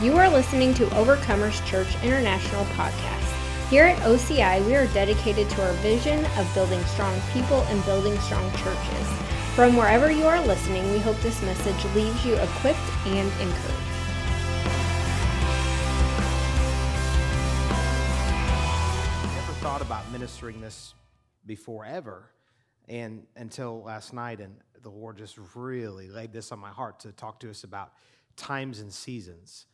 You are listening to Overcomers Church International podcast. Here at OCI, we are dedicated to our vision of building strong people and building strong churches. From wherever you are listening, we hope this message leaves you equipped and encouraged. Never thought about ministering this before ever, and until last night, and the Lord just really laid this on my heart to talk to us about times and seasons.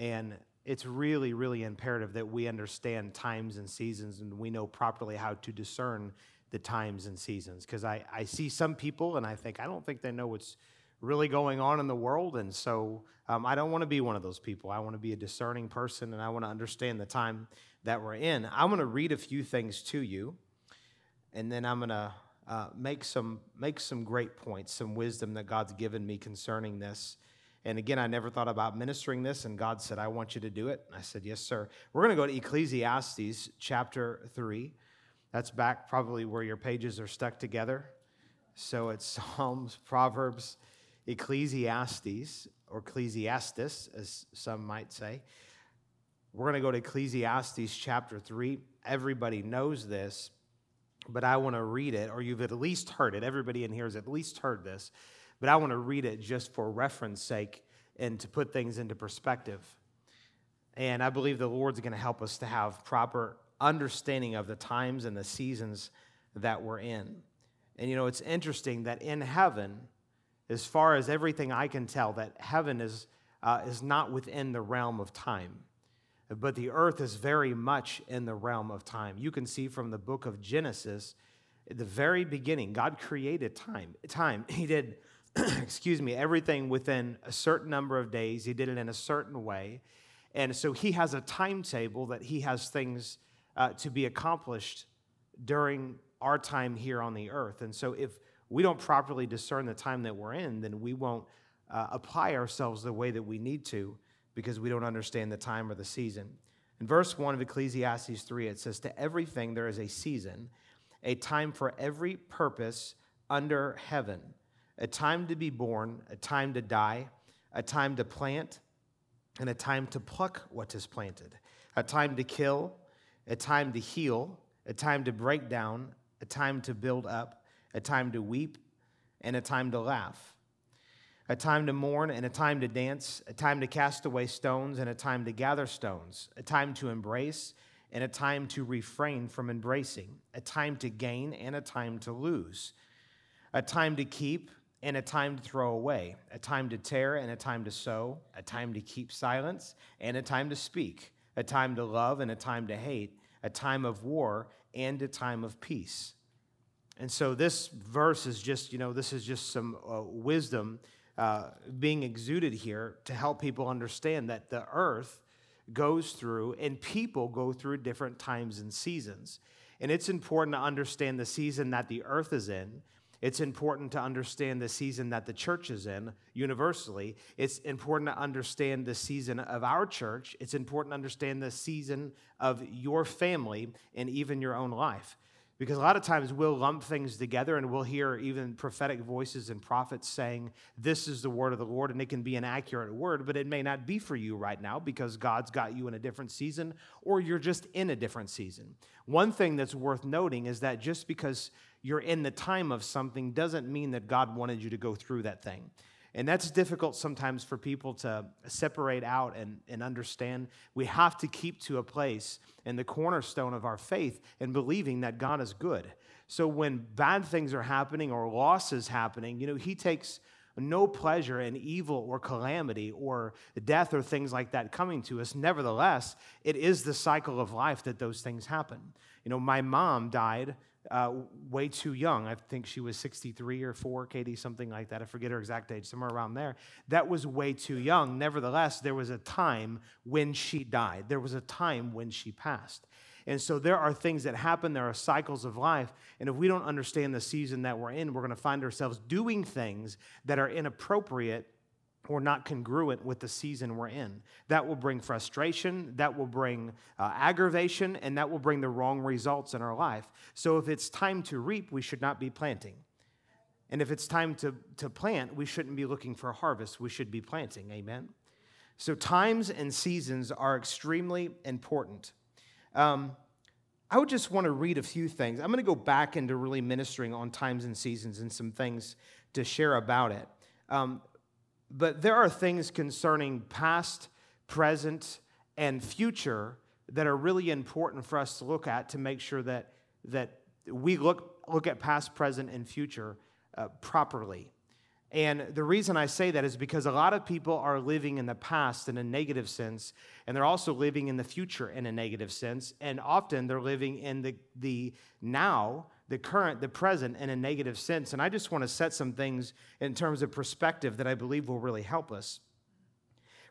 And it's really, really imperative that we understand times and seasons and we know properly how to discern the times and seasons. Because I, I see some people and I think, I don't think they know what's really going on in the world. And so um, I don't want to be one of those people. I want to be a discerning person and I want to understand the time that we're in. I'm going to read a few things to you and then I'm going to uh, make, some, make some great points, some wisdom that God's given me concerning this. And again, I never thought about ministering this, and God said, I want you to do it. And I said, Yes, sir. We're going to go to Ecclesiastes chapter 3. That's back probably where your pages are stuck together. So it's Psalms, Proverbs, Ecclesiastes, or Ecclesiastes, as some might say. We're going to go to Ecclesiastes chapter 3. Everybody knows this, but I want to read it, or you've at least heard it. Everybody in here has at least heard this but I want to read it just for reference sake and to put things into perspective. And I believe the Lord's going to help us to have proper understanding of the times and the seasons that we're in. And you know, it's interesting that in heaven, as far as everything I can tell, that heaven is, uh, is not within the realm of time. But the earth is very much in the realm of time. You can see from the book of Genesis, at the very beginning, God created time. Time. He did excuse me, everything within a certain number of days. He did it in a certain way. And so he has a timetable that he has things uh, to be accomplished during our time here on the earth. And so if we don't properly discern the time that we're in, then we won't uh, apply ourselves the way that we need to because we don't understand the time or the season. In verse 1 of Ecclesiastes 3, it says, To everything there is a season, a time for every purpose under heaven a time to be born, a time to die, a time to plant, and a time to pluck what is planted, a time to kill, a time to heal, a time to break down, a time to build up, a time to weep, and a time to laugh, a time to mourn and a time to dance, a time to cast away stones and a time to gather stones, a time to embrace and a time to refrain from embracing, a time to gain and a time to lose, a time to keep and a time to throw away, a time to tear and a time to sow, a time to keep silence and a time to speak, a time to love and a time to hate, a time of war and a time of peace. And so this verse is just, you know, this is just some uh, wisdom uh, being exuded here to help people understand that the earth goes through and people go through different times and seasons. And it's important to understand the season that the earth is in it's important to understand the season that the church is in universally. It's important to understand the season of our church. It's important to understand the season of your family and even your own life. Because a lot of times we'll lump things together and we'll hear even prophetic voices and prophets saying, This is the word of the Lord, and it can be an accurate word, but it may not be for you right now because God's got you in a different season or you're just in a different season. One thing that's worth noting is that just because you're in the time of something doesn't mean that God wanted you to go through that thing. And that's difficult sometimes for people to separate out and, and understand. We have to keep to a place in the cornerstone of our faith and believing that God is good. So when bad things are happening or loss is happening, you know, He takes no pleasure in evil or calamity or death or things like that coming to us. Nevertheless, it is the cycle of life that those things happen. You know, my mom died uh, way too young. I think she was 63 or 4, Katie, something like that. I forget her exact age, somewhere around there. That was way too young. Nevertheless, there was a time when she died, there was a time when she passed. And so there are things that happen, there are cycles of life. And if we don't understand the season that we're in, we're going to find ourselves doing things that are inappropriate or not congruent with the season we're in. That will bring frustration, that will bring uh, aggravation, and that will bring the wrong results in our life. So if it's time to reap, we should not be planting. And if it's time to, to plant, we shouldn't be looking for a harvest, we should be planting. Amen? So, times and seasons are extremely important. Um, I would just want to read a few things. I'm going to go back into really ministering on times and seasons and some things to share about it. Um, but there are things concerning past, present, and future that are really important for us to look at to make sure that, that we look, look at past, present, and future uh, properly. And the reason I say that is because a lot of people are living in the past in a negative sense, and they're also living in the future in a negative sense. And often they're living in the, the now, the current, the present in a negative sense. And I just want to set some things in terms of perspective that I believe will really help us.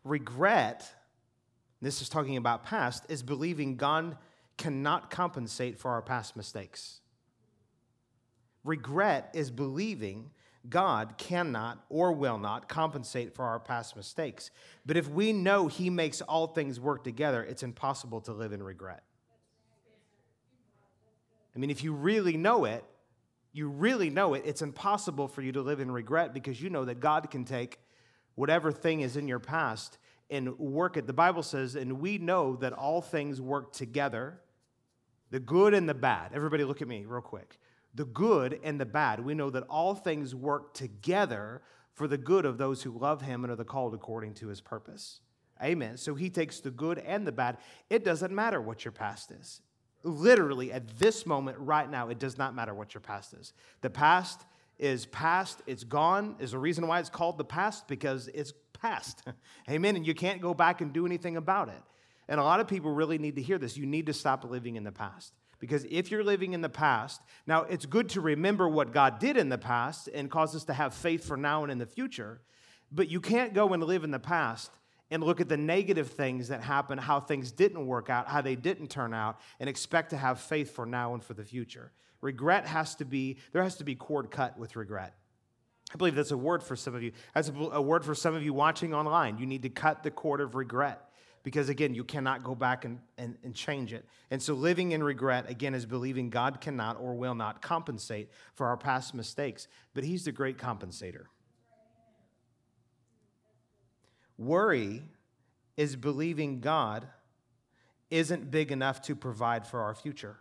Regret, this is talking about past, is believing God cannot compensate for our past mistakes. Regret is believing God cannot or will not compensate for our past mistakes. But if we know He makes all things work together, it's impossible to live in regret. I mean, if you really know it, you really know it, it's impossible for you to live in regret because you know that God can take whatever thing is in your past and work it. The Bible says, and we know that all things work together, the good and the bad. Everybody, look at me real quick the good and the bad. We know that all things work together for the good of those who love him and are the called according to his purpose. Amen. So he takes the good and the bad. It doesn't matter what your past is. Literally, at this moment, right now, it does not matter what your past is. The past is past, it's gone. Is the reason why it's called the past because it's past. Amen. And you can't go back and do anything about it. And a lot of people really need to hear this. You need to stop living in the past. Because if you're living in the past, now it's good to remember what God did in the past and cause us to have faith for now and in the future, but you can't go and live in the past and look at the negative things that happen, how things didn't work out, how they didn't turn out, and expect to have faith for now and for the future. Regret has to be, there has to be cord cut with regret. I believe that's a word for some of you. That's a word for some of you watching online. You need to cut the cord of regret because again, you cannot go back and, and, and, change it. And so living in regret, again, is believing God cannot or will not compensate for our past mistakes, but He's the great compensator. Worry is believing God isn't big enough to provide for our future.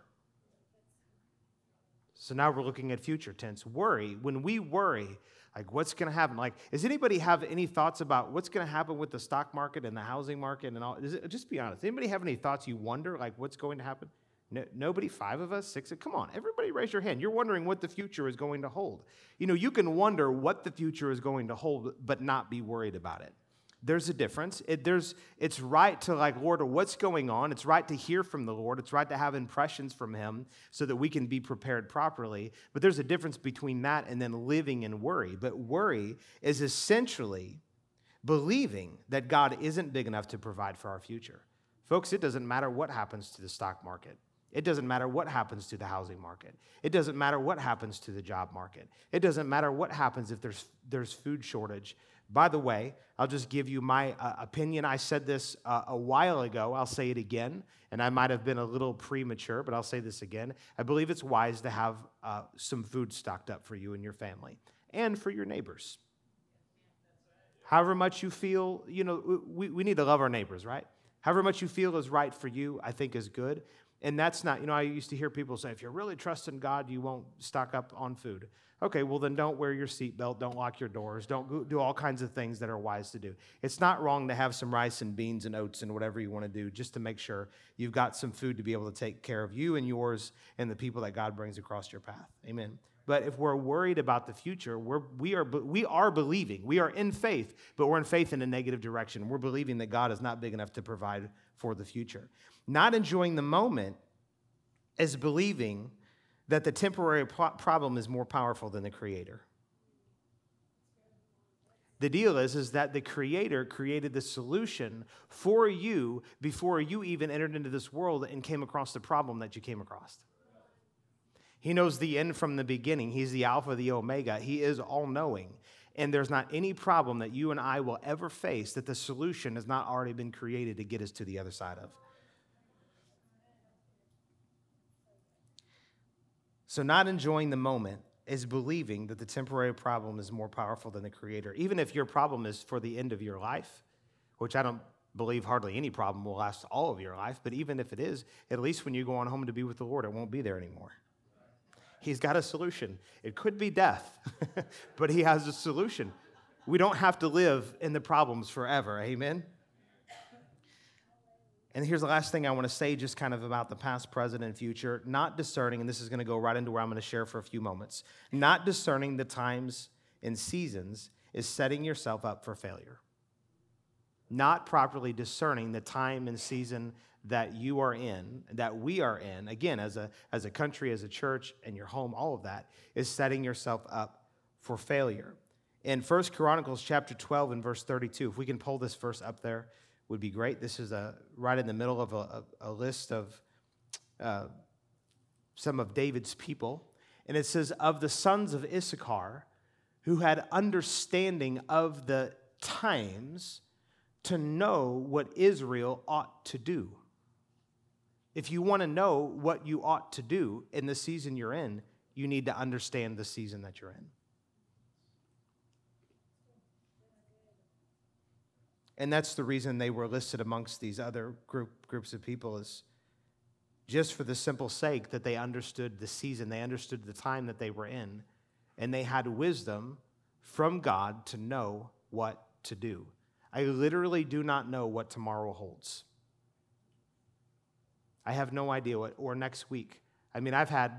So now we're looking at future tense. Worry, when we worry, like, what's going to happen? Like, does anybody have any thoughts about what's going to happen with the stock market and the housing market and all? It, just be honest. Anybody have any thoughts you wonder, like, what's going to happen? No, nobody, five of us, six, of, come on, everybody raise your hand. You're wondering what the future is going to hold. You know, you can wonder what the future is going to hold, but not be worried about it there's a difference. It, there's, it's right to, like, Lord, what's going on? It's right to hear from the Lord. It's right to have impressions from Him so that we can be prepared properly. But there's a difference between that and then living in worry. But worry is essentially believing that God isn't big enough to provide for our future. Folks, it doesn't matter what happens to the stock market. It doesn't matter what happens to the housing market. It doesn't matter what happens to the job market. It doesn't matter what happens if there's, there's food shortage. By the way, I'll just give you my uh, opinion. I said this uh, a while ago. I'll say it again, and I might have been a little premature, but I'll say this again. I believe it's wise to have uh, some food stocked up for you and your family and for your neighbors. However much you feel, you know, we, we need to love our neighbors, right? However much you feel is right for you, I think is good. And that's not, you know, I used to hear people say, if you're really trusting God, you won't stock up on food. Okay, well, then don't wear your seatbelt, don't lock your doors, don't do all kinds of things that are wise to do. It's not wrong to have some rice and beans and oats and whatever you want to do just to make sure you've got some food to be able to take care of you and yours and the people that God brings across your path. Amen. But if we're worried about the future, we're, we, are, we are believing. We are in faith, but we're in faith in a negative direction. We're believing that God is not big enough to provide for the future. Not enjoying the moment is believing that the temporary problem is more powerful than the creator. The deal is, is that the creator created the solution for you before you even entered into this world and came across the problem that you came across. He knows the end from the beginning. He's the Alpha, the Omega. He is all knowing. And there's not any problem that you and I will ever face that the solution has not already been created to get us to the other side of. So, not enjoying the moment is believing that the temporary problem is more powerful than the creator. Even if your problem is for the end of your life, which I don't believe hardly any problem will last all of your life, but even if it is, at least when you go on home to be with the Lord, it won't be there anymore. He's got a solution. It could be death, but He has a solution. We don't have to live in the problems forever. Amen? And here's the last thing I want to say, just kind of about the past, present, and future. Not discerning, and this is going to go right into where I'm going to share for a few moments. Not discerning the times and seasons is setting yourself up for failure. Not properly discerning the time and season that you are in, that we are in, again, as a, as a country, as a church, and your home, all of that, is setting yourself up for failure. In First Chronicles chapter 12 and verse 32, if we can pull this verse up there, would be great. This is a, right in the middle of a, a, a list of uh, some of David's people. And it says, Of the sons of Issachar, who had understanding of the times to know what Israel ought to do. If you want to know what you ought to do in the season you're in, you need to understand the season that you're in. And that's the reason they were listed amongst these other group, groups of people is just for the simple sake that they understood the season, they understood the time that they were in, and they had wisdom from God to know what to do. I literally do not know what tomorrow holds. I have no idea what, or next week. I mean, I've had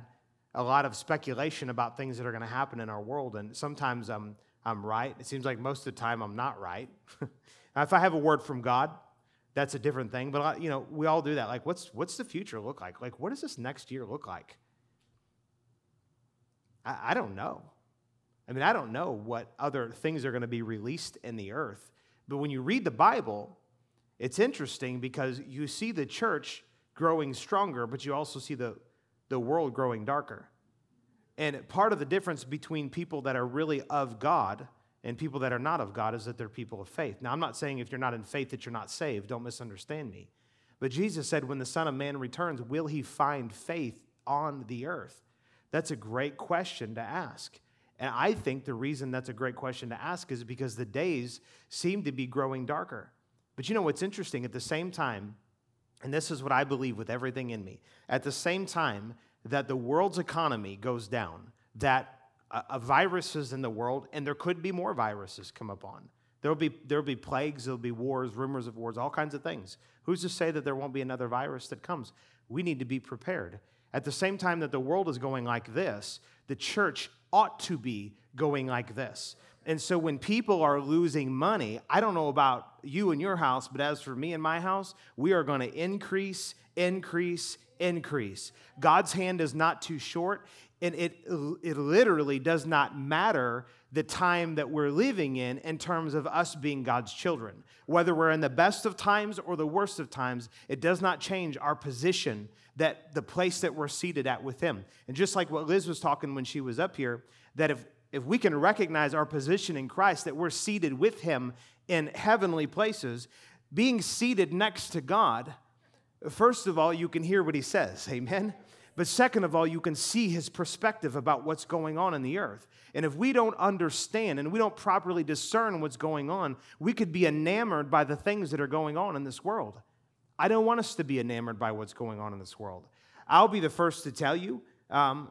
a lot of speculation about things that are going to happen in our world, and sometimes I'm, I'm right. It seems like most of the time I'm not right. Now, if I have a word from God, that's a different thing. But you know, we all do that. Like, what's what's the future look like? Like, what does this next year look like? I, I don't know. I mean, I don't know what other things are going to be released in the earth. But when you read the Bible, it's interesting because you see the church growing stronger, but you also see the, the world growing darker. And part of the difference between people that are really of God and people that are not of God is that they're people of faith. Now, I'm not saying if you're not in faith that you're not saved. Don't misunderstand me. But Jesus said, when the Son of Man returns, will he find faith on the earth? That's a great question to ask. And I think the reason that's a great question to ask is because the days seem to be growing darker. But you know what's interesting? At the same time, and this is what I believe with everything in me, at the same time that the world's economy goes down, that uh, viruses in the world, and there could be more viruses come upon. There'll be, there'll be plagues, there'll be wars, rumors of wars, all kinds of things. Who's to say that there won't be another virus that comes? We need to be prepared. At the same time that the world is going like this, the church ought to be going like this. And so when people are losing money, I don't know about you and your house, but as for me and my house, we are going to increase, increase, increase. God's hand is not too short. And it, it literally does not matter the time that we're living in in terms of us being God's children. Whether we're in the best of times or the worst of times, it does not change our position that the place that we're seated at with Him. And just like what Liz was talking when she was up here, that if, if we can recognize our position in Christ, that we're seated with Him in heavenly places, being seated next to God, first of all, you can hear what He says. Amen. But second of all, you can see his perspective about what's going on in the earth. And if we don't understand and we don't properly discern what's going on, we could be enamored by the things that are going on in this world. I don't want us to be enamored by what's going on in this world. I'll be the first to tell you. Um,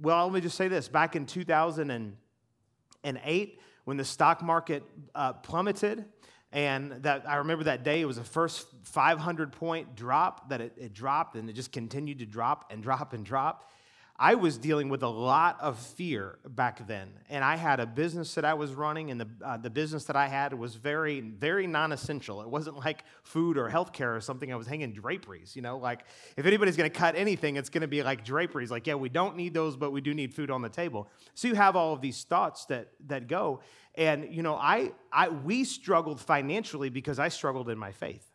well, let me just say this back in 2008, when the stock market uh, plummeted, and that I remember that day, it was the first 500 point drop that it, it, dropped, and it just continued to drop and drop and drop. I was dealing with a lot of fear back then. And I had a business that I was running, and the, uh, the business that I had was very, very non essential. It wasn't like food or healthcare or something. I was hanging draperies, you know, like if anybody's gonna cut anything, it's gonna be like draperies. Like, yeah, we don't need those, but we do need food on the table. So you have all of these thoughts that, that go. And, you know, I, I, we struggled financially because I struggled in my faith.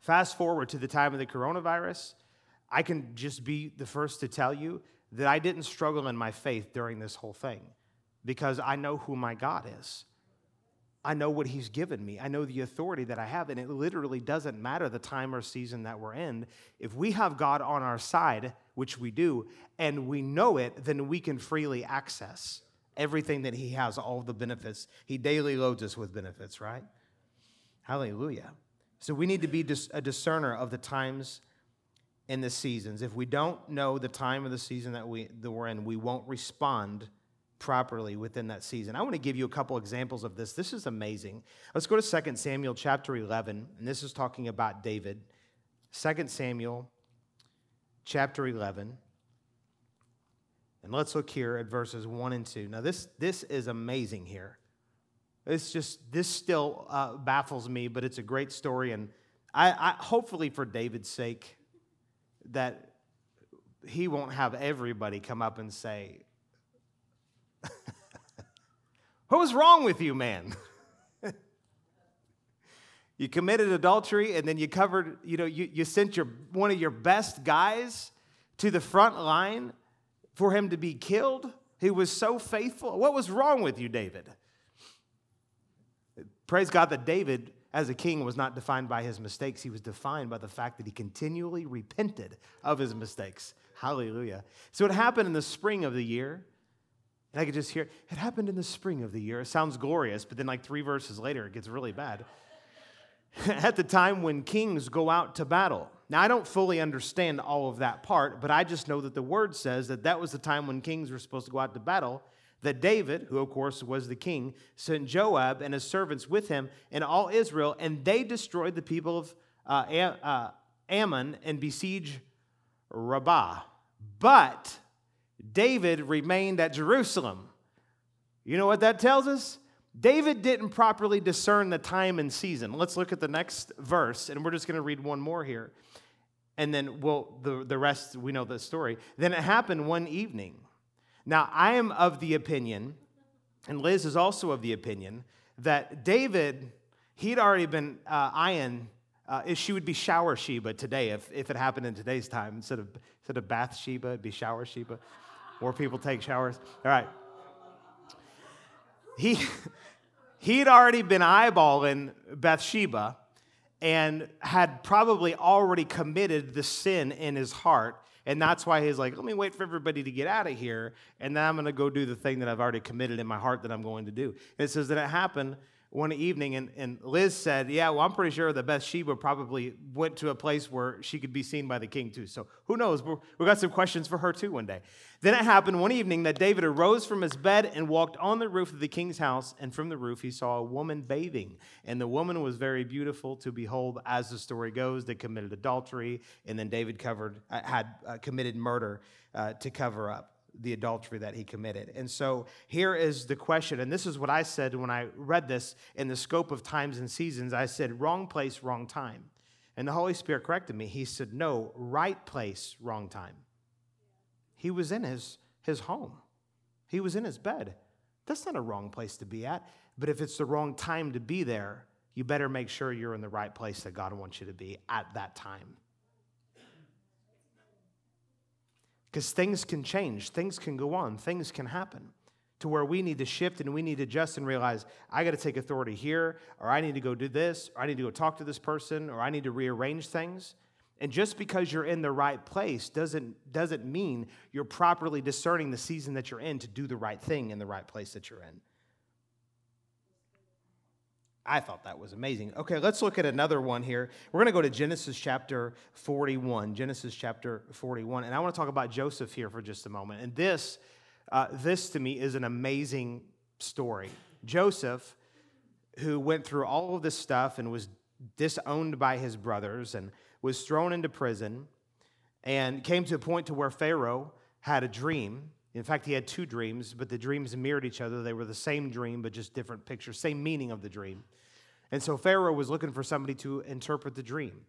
Fast forward to the time of the coronavirus I can just be the first to tell you that I didn't struggle in my faith during this whole thing because I know who my God is. I know what He's given me. I know the authority that I have, and it literally doesn't matter the time or season that we're in. If we have God on our side, which we do, and we know it, then we can freely access everything that He has, all the benefits. He daily loads us with benefits, right? Hallelujah. So we need to be a discerner of the times and the seasons. If we don't know the time of the season that, we, that we're in, we won't respond properly within that season. I want to give you a couple examples of this. This is amazing. Let's go to 2 Samuel chapter 11, and this is talking about David. 2 Samuel chapter 11. And let's look here at verses 1 and 2. Now, this, this is amazing here. It's just, this still uh, baffles me, but it's a great story. And I, I, hopefully, for David's sake, that he won't have everybody come up and say, What was wrong with you, man? you committed adultery and then you covered, you know, you, you sent your one of your best guys to the front line for him to be killed. He was so faithful. What was wrong with you, David? Praise God that David, as a king, was not defined by his mistakes. He was defined by the fact that he continually repented of his mistakes. Hallelujah. So it happened in the spring of the year. And I could just hear, it happened in the spring of the year. It sounds glorious, but then like three verses later, it gets really bad. At the time when kings go out to battle. Now, I don't fully understand all of that part, but I just know that the word says that that was the time when kings were supposed to go out to battle that David, who of course was the king, sent Joab and his servants with him and all Israel, and they destroyed the people of uh, uh, Ammon and besieged Rabbah. But David remained at Jerusalem. You know what that tells us? David didn't properly discern the time and season. Let's look at the next verse, and we're just going to read one more here. And then we'll, the, the rest, we know the story. Then it happened one evening now, I am of the opinion, and Liz is also of the opinion, that David, he'd already been uh, eyeing, uh, she would be shower Sheba today if, if it happened in today's time. Instead of, instead of bath Sheba, it'd be shower Sheba. More people take showers. All right. He, he'd already been eyeballing Bathsheba and had probably already committed the sin in his heart and that's why he's like, let me wait for everybody to get out of here, and then I'm going to go do the thing that I've already committed in my heart that I'm going to do. And it says that it happened one evening, and, and Liz said, Yeah, well, I'm pretty sure that Bathsheba probably went to a place where she could be seen by the king too. So who knows? we got some questions for her too one day. Then it happened one evening that David arose from his bed and walked on the roof of the king's house, and from the roof he saw a woman bathing. And the woman was very beautiful to behold, as the story goes. They committed adultery, and then David covered, uh, had uh, committed murder uh, to cover up the adultery that he committed. And so here is the question, and this is what I said when I read this in the scope of times and seasons. I said, wrong place, wrong time. And the Holy Spirit corrected me. He said, no, right place, wrong time. He was in his, his home, he was in his bed. That's not a wrong place to be at. But if it's the wrong time to be there, you better make sure you're in the right place that God wants you to be at that time. Because things can change, things can go on, things can happen to where we need to shift and we need to adjust and realize I got to take authority here, or I need to go do this, or I need to go talk to this person, or I need to rearrange things. And just because you're in the right place doesn't, doesn't mean you're properly discerning the season that you're in to do the right thing in the right place that you're in. I thought that was amazing. Okay, let's look at another one here. We're going to go to Genesis chapter 41. Genesis chapter 41. And I want to talk about Joseph here for just a moment. And this, uh, this to me is an amazing story. Joseph, who went through all of this stuff and was disowned by his brothers and was thrown into prison and came to a point to where Pharaoh had a dream in fact, he had two dreams, but the dreams mirrored each other. They were the same dream, but just different pictures, same meaning of the dream. And so Pharaoh was looking for somebody to interpret the dream.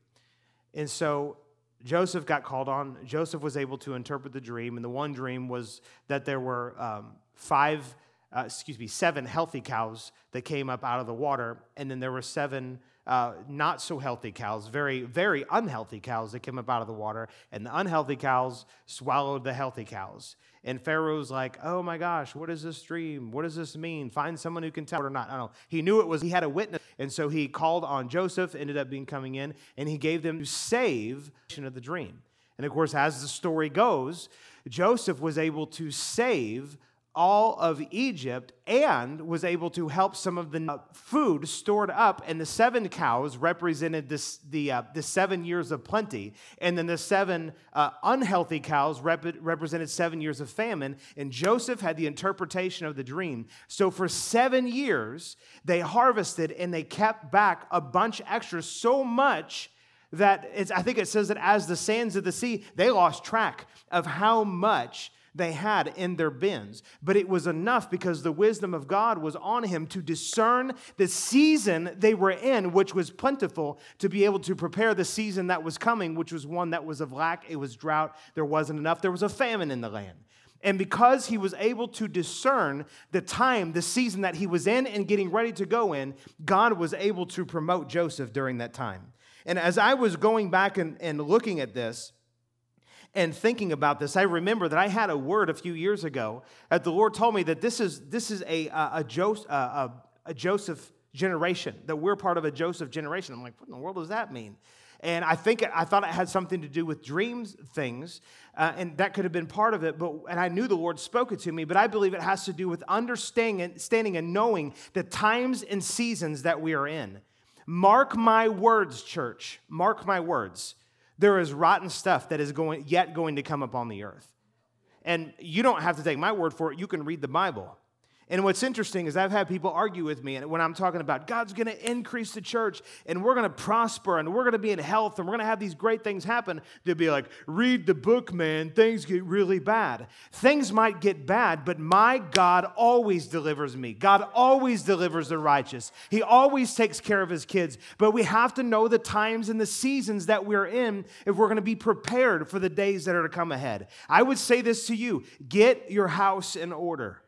And so Joseph got called on. Joseph was able to interpret the dream. And the one dream was that there were um, five, uh, excuse me, seven healthy cows that came up out of the water. And then there were seven uh, not so healthy cows, very, very unhealthy cows that came up out of the water, and the unhealthy cows swallowed the healthy cows. And Pharaoh's like, oh my gosh, what is this dream? What does this mean? Find someone who can tell or not. I don't know. He knew it was, he had a witness. And so he called on Joseph, ended up being coming in, and he gave them to save of the dream. And of course, as the story goes, Joseph was able to save all of Egypt and was able to help some of the food stored up. And the seven cows represented this, the, uh, the seven years of plenty. And then the seven uh, unhealthy cows rep- represented seven years of famine. And Joseph had the interpretation of the dream. So for seven years, they harvested and they kept back a bunch extra, so much that I think it says that as the sands of the sea, they lost track of how much they had in their bins. But it was enough because the wisdom of God was on him to discern the season they were in, which was plentiful, to be able to prepare the season that was coming, which was one that was of lack, it was drought, there wasn't enough, there was a famine in the land. And because he was able to discern the time, the season that he was in and getting ready to go in, God was able to promote Joseph during that time. And as I was going back and, and looking at this, and thinking about this, I remember that I had a word a few years ago that the Lord told me that this is, this is a, a, a, Joseph, a, a Joseph generation, that we're part of a Joseph generation. I'm like, what in the world does that mean? And I think I thought it had something to do with dreams things, uh, and that could have been part of it. But and I knew the Lord spoke it to me, but I believe it has to do with understanding and knowing the times and seasons that we are in. Mark my words, church. Mark my words. There is rotten stuff that is going, yet going to come upon the earth. And you don't have to take my word for it. You can read the Bible. And what's interesting is I've had people argue with me and when I'm talking about God's going to increase the church and we're going to prosper and we're going to be in health and we're going to have these great things happen, they'll be like, read the book, man. Things get really bad. Things might get bad, but my God always delivers me. God always delivers the righteous. He always takes care of his kids. But we have to know the times and the seasons that we're in if we're going to be prepared for the days that are to come ahead. I would say this to you get your house in order.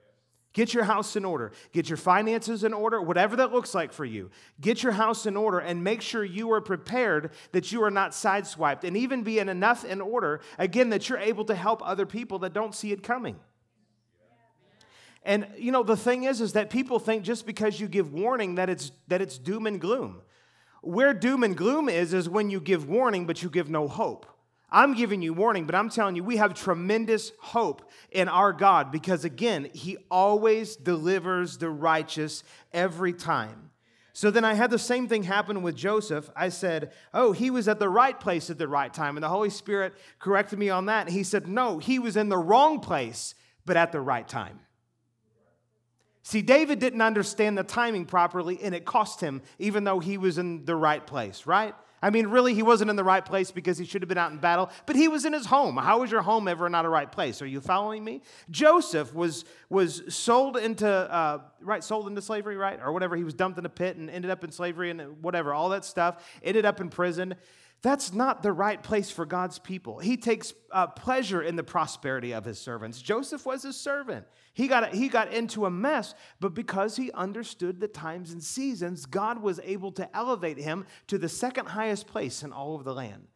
Get your house in order. Get your finances in order, whatever that looks like for you. Get your house in order and make sure you are prepared that you are not sideswiped and even be in enough in order, again, that you're able to help other people that don't see it coming. And you know, the thing is, is that people think just because you give warning that it's that it's doom and gloom. Where doom and gloom is, is when you give warning, but you give no hope. I'm giving you warning, but I'm telling you, we have tremendous hope in our God because, again, He always delivers the righteous every time. So then I had the same thing happen with Joseph. I said, Oh, he was at the right place at the right time. And the Holy Spirit corrected me on that. And he said, No, he was in the wrong place, but at the right time. See, David didn't understand the timing properly, and it cost him, even though he was in the right place, right? I mean, really, he wasn't in the right place because he should have been out in battle, but he was in his home. How is your home ever not a right place? Are you following me? Joseph was, was sold into, uh, right, sold into slavery, right? Or whatever. He was dumped in a pit and ended up in slavery and whatever, all that stuff. Ended up in prison. That's not the right place for God's people. He takes uh, pleasure in the prosperity of his servants. Joseph was his servant. He got, he got into a mess, but because he understood the times and seasons, God was able to elevate him to the second highest place in all of the land.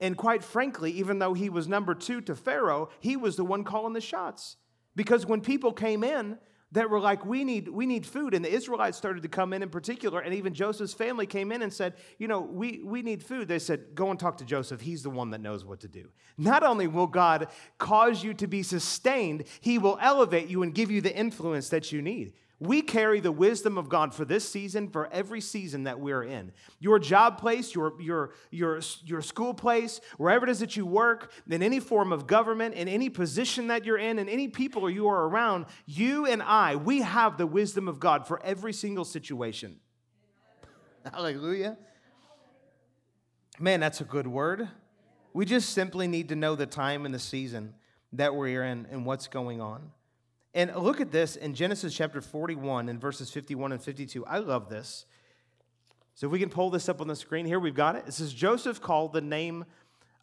And quite frankly, even though he was number two to Pharaoh, he was the one calling the shots. Because when people came in, that were like, we need, we need food. And the Israelites started to come in in particular, and even Joseph's family came in and said, you know, we, we need food. They said, go and talk to Joseph. He's the one that knows what to do. Not only will God cause you to be sustained, he will elevate you and give you the influence that you need. We carry the wisdom of God for this season, for every season that we're in. Your job place, your, your, your, your school place, wherever it is that you work, in any form of government, in any position that you're in, in any people or you are around, you and I, we have the wisdom of God for every single situation. Hallelujah. Man, that's a good word. We just simply need to know the time and the season that we're in and what's going on. And look at this in Genesis chapter 41 and verses 51 and 52. I love this. So if we can pull this up on the screen here, we've got it. It says Joseph called the name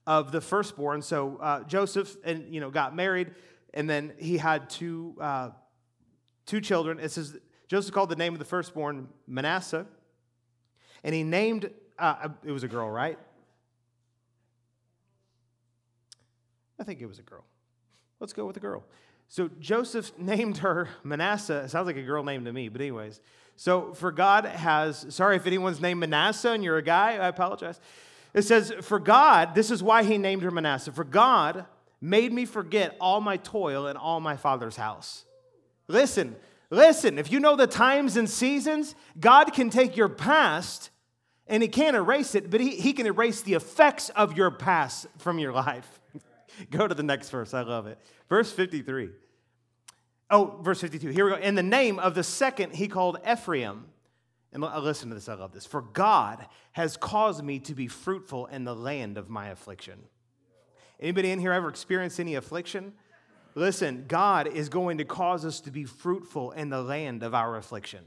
of the firstborn. So uh, Joseph and you know got married, and then he had two uh, two children. It says Joseph called the name of the firstborn Manasseh, and he named uh, it was a girl, right? I think it was a girl. Let's go with a girl. So Joseph named her Manasseh. It sounds like a girl name to me, but anyways. So for God has, sorry if anyone's named Manasseh and you're a guy, I apologize. It says, For God, this is why he named her Manasseh. For God made me forget all my toil and all my father's house. Listen, listen, if you know the times and seasons, God can take your past and He can't erase it, but He, he can erase the effects of your past from your life. go to the next verse. I love it. Verse 53. Oh, verse 52. Here we go. In the name of the second, he called Ephraim. And uh, listen to this, I love this. For God has caused me to be fruitful in the land of my affliction. Anybody in here ever experienced any affliction? Listen, God is going to cause us to be fruitful in the land of our affliction.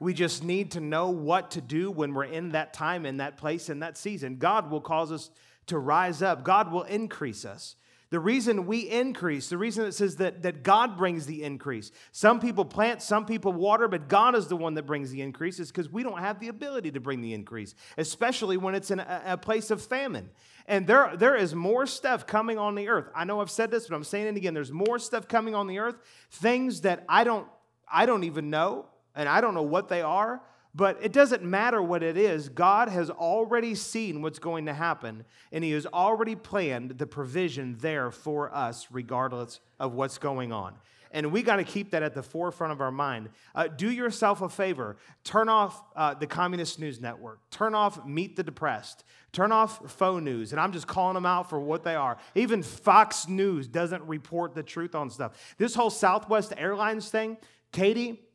We just need to know what to do when we're in that time, in that place, in that season. God will cause us to rise up, God will increase us. The reason we increase, the reason it says that, that God brings the increase. Some people plant, some people water, but God is the one that brings the increase, is because we don't have the ability to bring the increase, especially when it's in a, a, place of famine. And there, there is more stuff coming on the earth. I know I've said this, but I'm saying it again. There's more stuff coming on the earth, things that I don't, I don't even know, and I don't know what they are, but it doesn't matter what it is. God has already seen what's going to happen, and He has already planned the provision there for us, regardless of what's going on. And we got to keep that at the forefront of our mind. Uh, do yourself a favor. Turn off uh, the Communist News Network. Turn off Meet the Depressed. Turn off faux news. And I'm just calling them out for what they are. Even Fox News doesn't report the truth on stuff. This whole Southwest Airlines thing, Katie,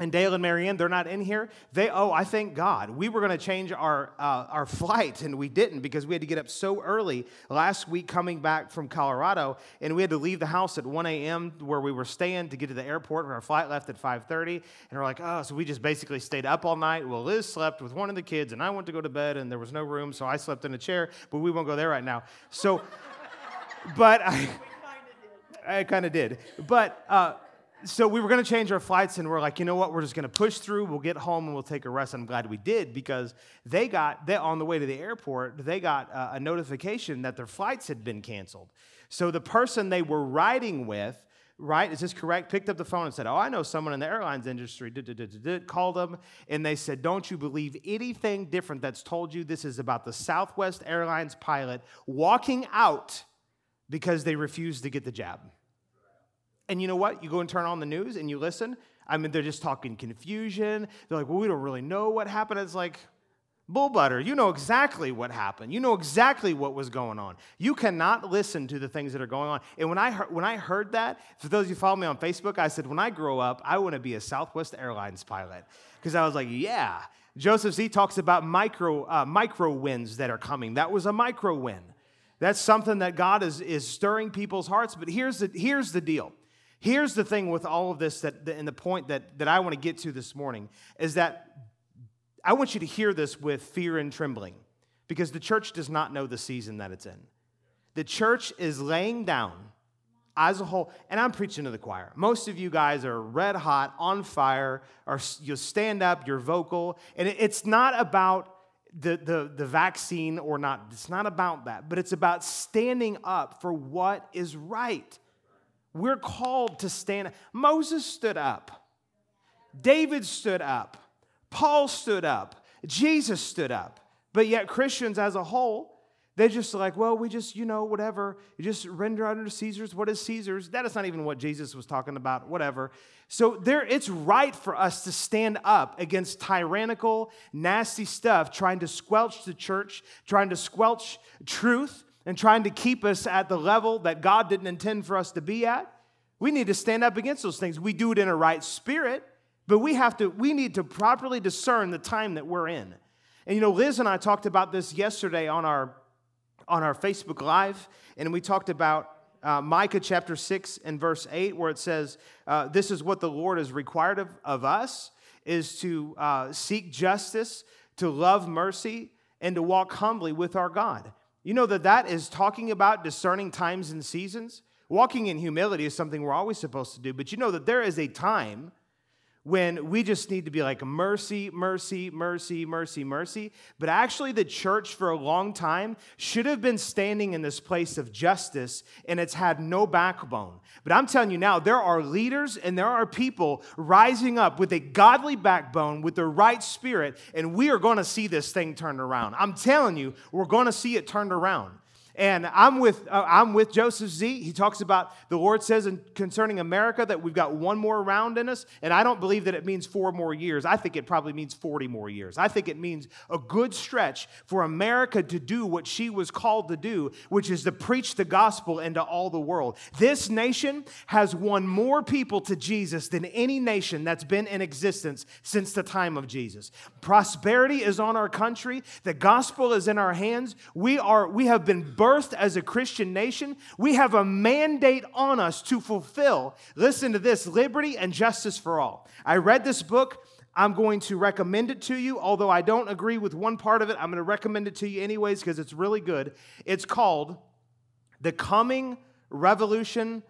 and Dale and Marianne, they're not in here. They, oh, I thank God. We were going to change our, uh, our flight, and we didn't because we had to get up so early last week coming back from Colorado, and we had to leave the house at 1 a.m. where we were staying to get to the airport, and our flight left at 5.30. And we're like, oh, so we just basically stayed up all night. Well, Liz slept with one of the kids, and I went to go to bed, and there was no room, so I slept in a chair, but we won't go there right now. So, but I, I kind of did. But, uh, so we were going to change our flights and we're like you know what? We're just going to push through. We'll get home and we'll take a rest. I'm glad we did because they got they on the way to the airport they got uh, a notification that their flights had been canceled. So the person they were riding with right is this correct? Picked up the phone and said oh i know someone in the airlines industry. Called them and they said don't you believe anything different that's told you this is about the southwest airlines pilot walking out because they refused to get the jab and you know what? You go and turn on the news and you listen. I mean, they're just talking confusion. They're like, well, we don't really know what happened. It's like, bull butter. You know exactly what happened. You know exactly what was going on. You cannot listen to the things that are going on. And when I heard, when I heard that, for those of you who follow me on Facebook, I said, when I grow up, I want to be a Southwest Airlines pilot. Because I was like, yeah. Joseph Z talks about micro, uh, micro wins that are coming. That was a micro win. That's something that God is, is stirring people's hearts. But here's the, here's the deal Here's the thing with all of this that, and the point that, that I want to get to this morning is that I want you to hear this with fear and trembling because the church does not know the season that it's in. The church is laying down as a whole, and I'm preaching to the choir. Most of you guys are red hot, on fire, or you stand up, you're vocal, and it's not about the, the, the vaccine or not. It's not about that, but it's about standing up for what is right. We're called to stand. Moses stood up. David stood up. Paul stood up. Jesus stood up. But yet, Christians as a whole, they just like, well, we just, you know, whatever. You just render under Caesar's. What is Caesar's? That is not even what Jesus was talking about, whatever. So there, it's right for us to stand up against tyrannical, nasty stuff, trying to squelch the church, trying to squelch truth, and trying to keep us at the level that God didn't intend for us to be at. We need to stand up against those things. We do it in a right spirit, but we have to we need to properly discern the time that we're in. And you know, Liz and I talked about this yesterday on our on our Facebook Live, and we talked about uh, Micah chapter 6 and verse 8, where it says, uh, This is what the Lord has required of, of us, is to uh, seek justice, to love mercy, and to walk humbly with our God. You know that that is talking about discerning times and seasons. Walking in humility is something we're always supposed to do, but you know that there is a time when we just need to be like mercy, mercy, mercy, mercy, mercy. But actually, the church for a long time should have been standing in this place of justice and it's had no backbone. But I'm telling you now, there are leaders and there are people rising up with a godly backbone, with the right spirit, and we are going to see this thing turned around. I'm telling you, we're going to see it turned around. And I'm with, uh, I'm with Joseph Z. He talks about the Lord says in, concerning America that we've got one more round in us. And I don't believe that it means four more years. I think it probably means 40 more years. I think it means a good stretch for America to do what she was called to do, which is to preach the gospel into all the world. This nation has won more people to Jesus than any nation that's been in existence since the time of Jesus. Prosperity is on our country. The gospel is in our hands. We are, we have been birthed as a Christian nation, we have a mandate on us to fulfill. Listen to this liberty and justice for all. I read this book. I'm going to recommend it to you. Although I don't agree with one part of it, I'm going to recommend it to you anyways because it's really good. It's called The Coming Revolution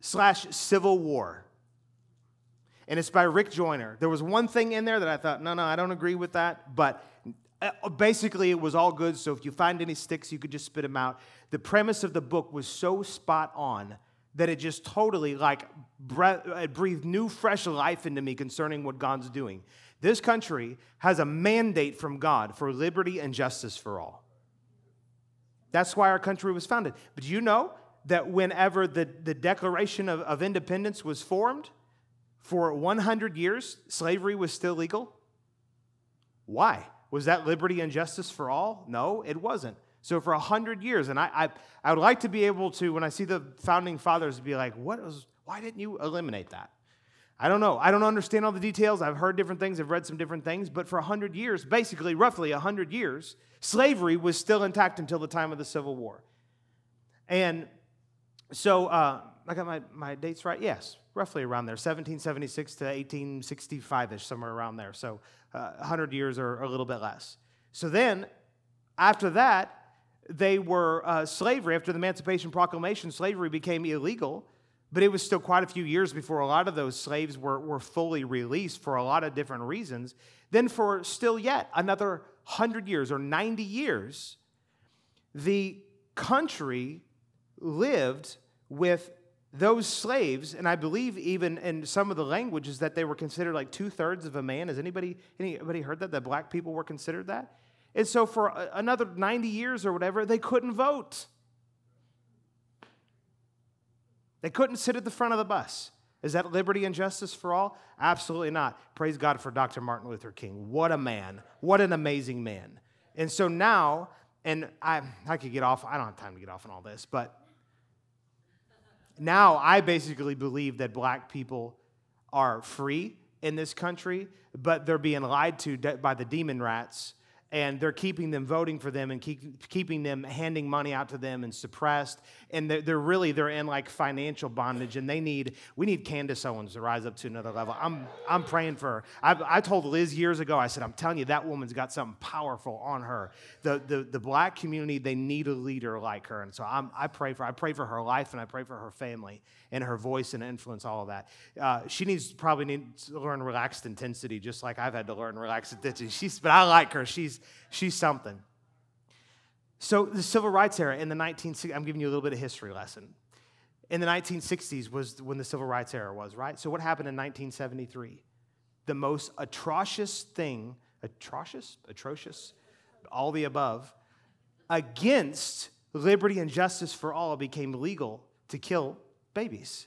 slash Civil War. And it's by Rick Joyner. There was one thing in there that I thought, no, no, I don't agree with that. But Uh, uh, basically, it was all good. So if you find any sticks, you could just spit them out. The premise of the book was so spot on that it just totally like uh, breathed new, fresh life into me concerning what God's doing. This country has a mandate from God for liberty and justice for all. That's why our country was founded. But do you know that whenever the, the Declaration of, of Independence was formed, for 100 years, slavery was still legal? Why? Was that liberty and justice for all? No, it wasn't. So for a hundred years, and I, I, I would like to be able to, when I see the founding fathers, be like, what was, why didn't you eliminate that? I don't know. I don't understand all the details. I've heard different things. I've read some different things. But for a hundred years, basically, roughly a hundred years, slavery was still intact until the time of the Civil War. And so uh, I got my, my dates right? Yes, roughly around there, 1776 to 1865 ish, somewhere around there. So uh, 100 years or a little bit less. So then, after that, they were uh, slavery. After the Emancipation Proclamation, slavery became illegal, but it was still quite a few years before a lot of those slaves were, were fully released for a lot of different reasons. Then, for still yet another 100 years or 90 years, the country lived with those slaves, and I believe even in some of the languages that they were considered like two thirds of a man. Has anybody anybody heard that that black people were considered that? And so for another 90 years or whatever, they couldn't vote. They couldn't sit at the front of the bus. Is that liberty and justice for all? Absolutely not. Praise God for Dr. Martin Luther King. What a man. What an amazing man. And so now, and I, I could get off, I don't have time to get off on all this, but now I basically believe that black people are free in this country, but they're being lied to by the demon rats and they're keeping them voting for them and keep, keeping them handing money out to them and suppressed. And they're, they're, really they're in like financial bondage and they need we need candace owens to rise up to another level. I'm, I'm praying for her. I, I told liz years ago i said i'm telling you that woman's got something powerful on her. The, the, the black community they need a leader like her. And so I'm, i pray for i pray for her life and i pray for her family and her voice and influence all of that. Uh, she needs probably needs to learn relaxed intensity just like i've had to learn relaxed intensity. She's but i like her. She's she's something. So the civil rights era in the 1960s, I'm giving you a little bit of history lesson. In the 1960s was when the civil rights era was, right? So what happened in 1973? The most atrocious thing, atrocious, atrocious, all the above, against liberty and justice for all became legal to kill babies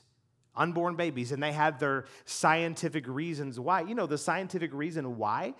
unborn babies and they had their scientific reasons why you know the scientific reason why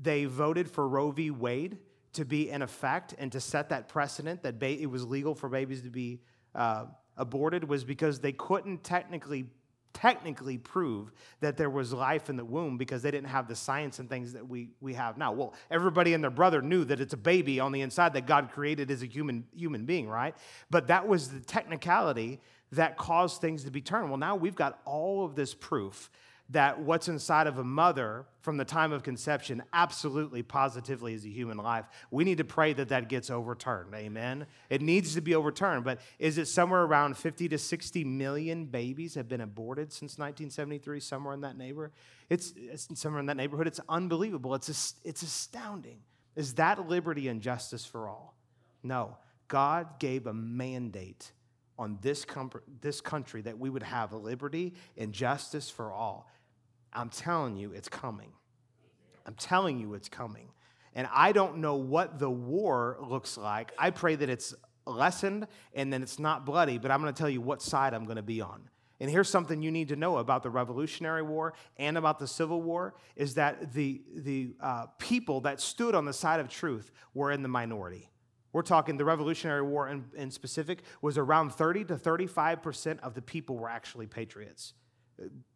they voted for Roe v. Wade to be in effect and to set that precedent that ba- it was legal for babies to be uh, aborted was because they couldn't technically technically prove that there was life in the womb because they didn't have the science and things that we, we have now. Well, everybody and their brother knew that it's a baby on the inside that God created as a human, human being, right? But that was the technicality that caused things to be turned. Well, now we've got all of this proof that what's inside of a mother from the time of conception absolutely positively is a human life. We need to pray that that gets overturned. Amen? It needs to be overturned but is it somewhere around 50 to 60 million babies have been aborted since 1973 somewhere in that neighborhood it's, it's somewhere in that neighborhood? It's unbelievable. It's, it's astounding. Is that liberty and justice for all? No. God gave a mandate on this, com- this country that we would have liberty and justice for all I'm telling you, it's coming. I'm telling you, it's coming. And I don't know what the war looks like. I pray that it's lessened and then it's not bloody, but I'm going to tell you what side I'm going to be on. And here's something you need to know about the Revolutionary War and about the Civil War is that the, the uh, people that stood on the side of truth were in the minority. We're talking the Revolutionary War in, in specific was around 30 to 35% of the people were actually patriots.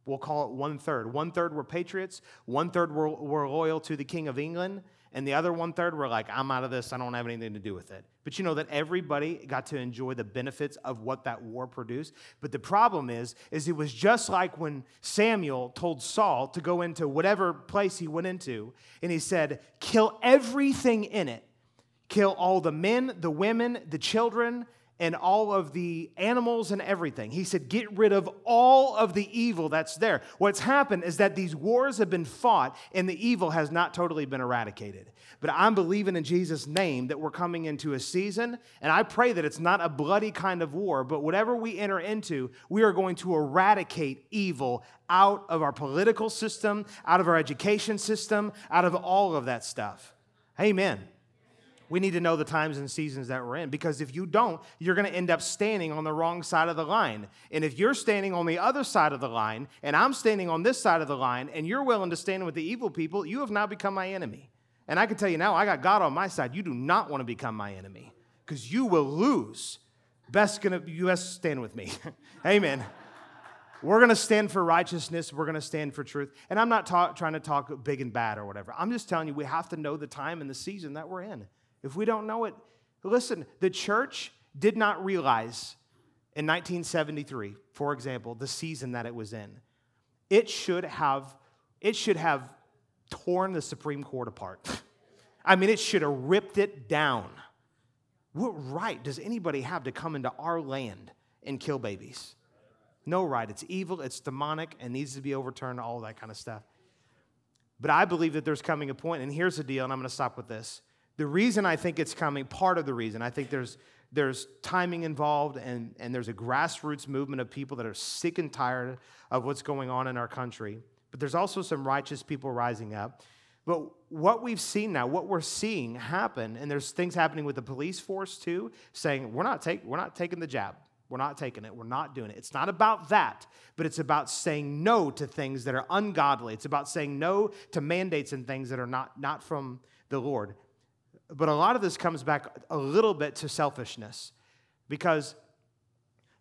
We'll call it one third. One third were patriots, one third were, were loyal to the King of England, and the other one third were like, I'm out of this, I don't have anything to do with it. But you know that everybody got to enjoy the benefits of what that war produced. But the problem is, is it was just like when Samuel told Saul to go into whatever place he went into, and he said, kill everything in it. Kill all the men, the women, the children, and all of the animals and everything. He said, Get rid of all of the evil that's there. What's happened is that these wars have been fought and the evil has not totally been eradicated. But I'm believing in Jesus' name that we're coming into a season, and I pray that it's not a bloody kind of war, but whatever we enter into, we are going to eradicate evil out of our political system, out of our education system, out of all of that stuff. Amen we need to know the times and seasons that we're in because if you don't, you're going to end up standing on the wrong side of the line. And if you're standing on the other side of the line and I'm standing on this side of the line and you're willing to stand with the evil people, you have now become my enemy. And I can tell you now, I got God on my side. You do not want to become my enemy because you will lose. Best gonna you best stand with me. Amen. We're going to stand for righteousness. We're going to stand for truth. And I'm not trying to talk big and bad or whatever. I'm just telling you, we have to know the time and the season that we're in. If we don't know it, listen, the church did not realize in 1973, for example, the season that it was in. It should have, it should have torn the Supreme Court apart. I mean, it should have ripped it down. What right does anybody have to come into our land and kill babies? No right. It's evil, it's demonic, and needs to be overturned, all that kind of stuff. But I believe that there's coming a point, and here's the deal, and I'm going to stop with this. The reason I think it's coming, part of the reason, I think there's, there's timing involved and, and there's a grassroots movement of people that are sick and tired of what's going on in our country. But there's also some righteous people rising up. But what we've seen now, what we're seeing happen, and there's things happening with the police force too, saying we're not, take, we're not taking the jab. We're not taking it. We're not doing it. It's not about that, but it's about saying no to things that are ungodly. It's about saying no to mandates and things that are not, not from the Lord. But a lot of this comes back a little bit to selfishness because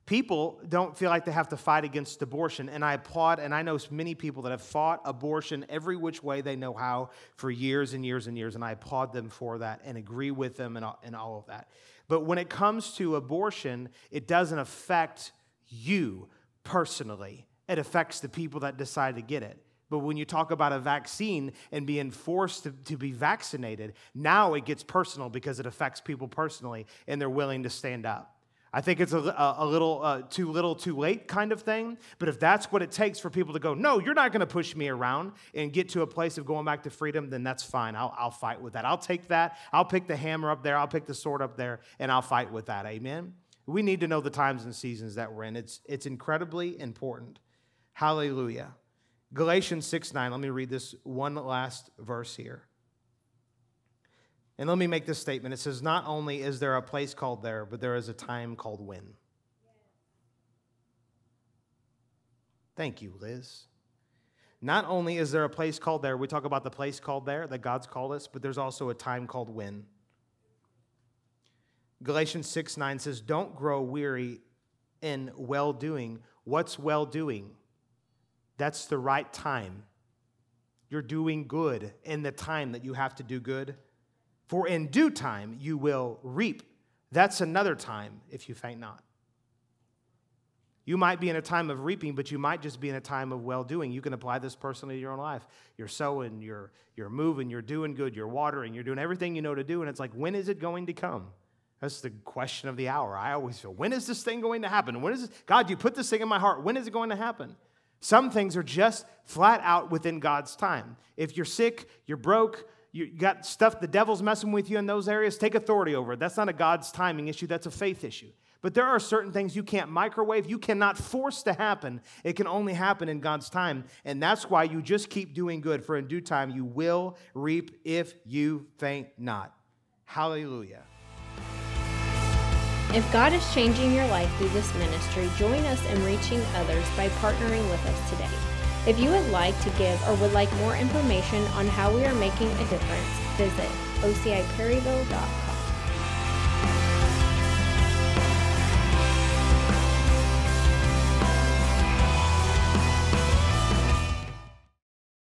people don't feel like they have to fight against abortion. And I applaud, and I know many people that have fought abortion every which way they know how for years and years and years. And I applaud them for that and agree with them and all, of that. But when it comes to abortion, it doesn't affect you personally, it affects the people that decide to get it. But when you talk about a vaccine and being forced to, to be vaccinated, now it gets personal because it affects people personally and they're willing to stand up. I think it's a, a, little uh, too little, too late kind of thing. But if that's what it takes for people to go, no, you're not going to push me around and get to a place of going back to freedom, then that's fine. I'll, I'll fight with that. I'll take that. I'll pick the hammer up there. I'll pick the sword up there, and I'll fight with that. Amen. We need to know the times and seasons that we're in. It's, it's incredibly important. Hallelujah. Galatians 6 9, let me read this one last verse here. And let me make this statement. It says, Not only is there a place called there, but there is a time called when. Thank you, Liz. Not only is there a place called there, we talk about the place called there that God's called us, but there's also a time called when. Galatians 6 9 says, Don't grow weary in well doing. What's well doing? That's the right time. You're doing good in the time that you have to do good. For in due time you will reap. That's another time if you faint not. You might be in a time of reaping, but you might just be in a time of well doing. You can apply this personally to your own life. You're sowing, you're, you're moving, you're doing good, you're watering, you're doing everything you know to do. And it's like, when is it going to come? That's the question of the hour. I always feel, when is this thing going to happen? When is this? God, you put this thing in my heart. When is it going to happen? Some things are just flat out within God's time. If you're sick, you're broke, you got stuff, the devil's messing with you in those areas, take authority over it. That's not a God's timing issue, that's a faith issue. But there are certain things you can't microwave, you cannot force to happen. It can only happen in God's time. And that's why you just keep doing good, for in due time you will reap if you faint not. Hallelujah. If God is changing your life through this ministry, join us in reaching others by partnering with us today. If you would like to give or would like more information on how we are making a difference, visit ociperryville.com.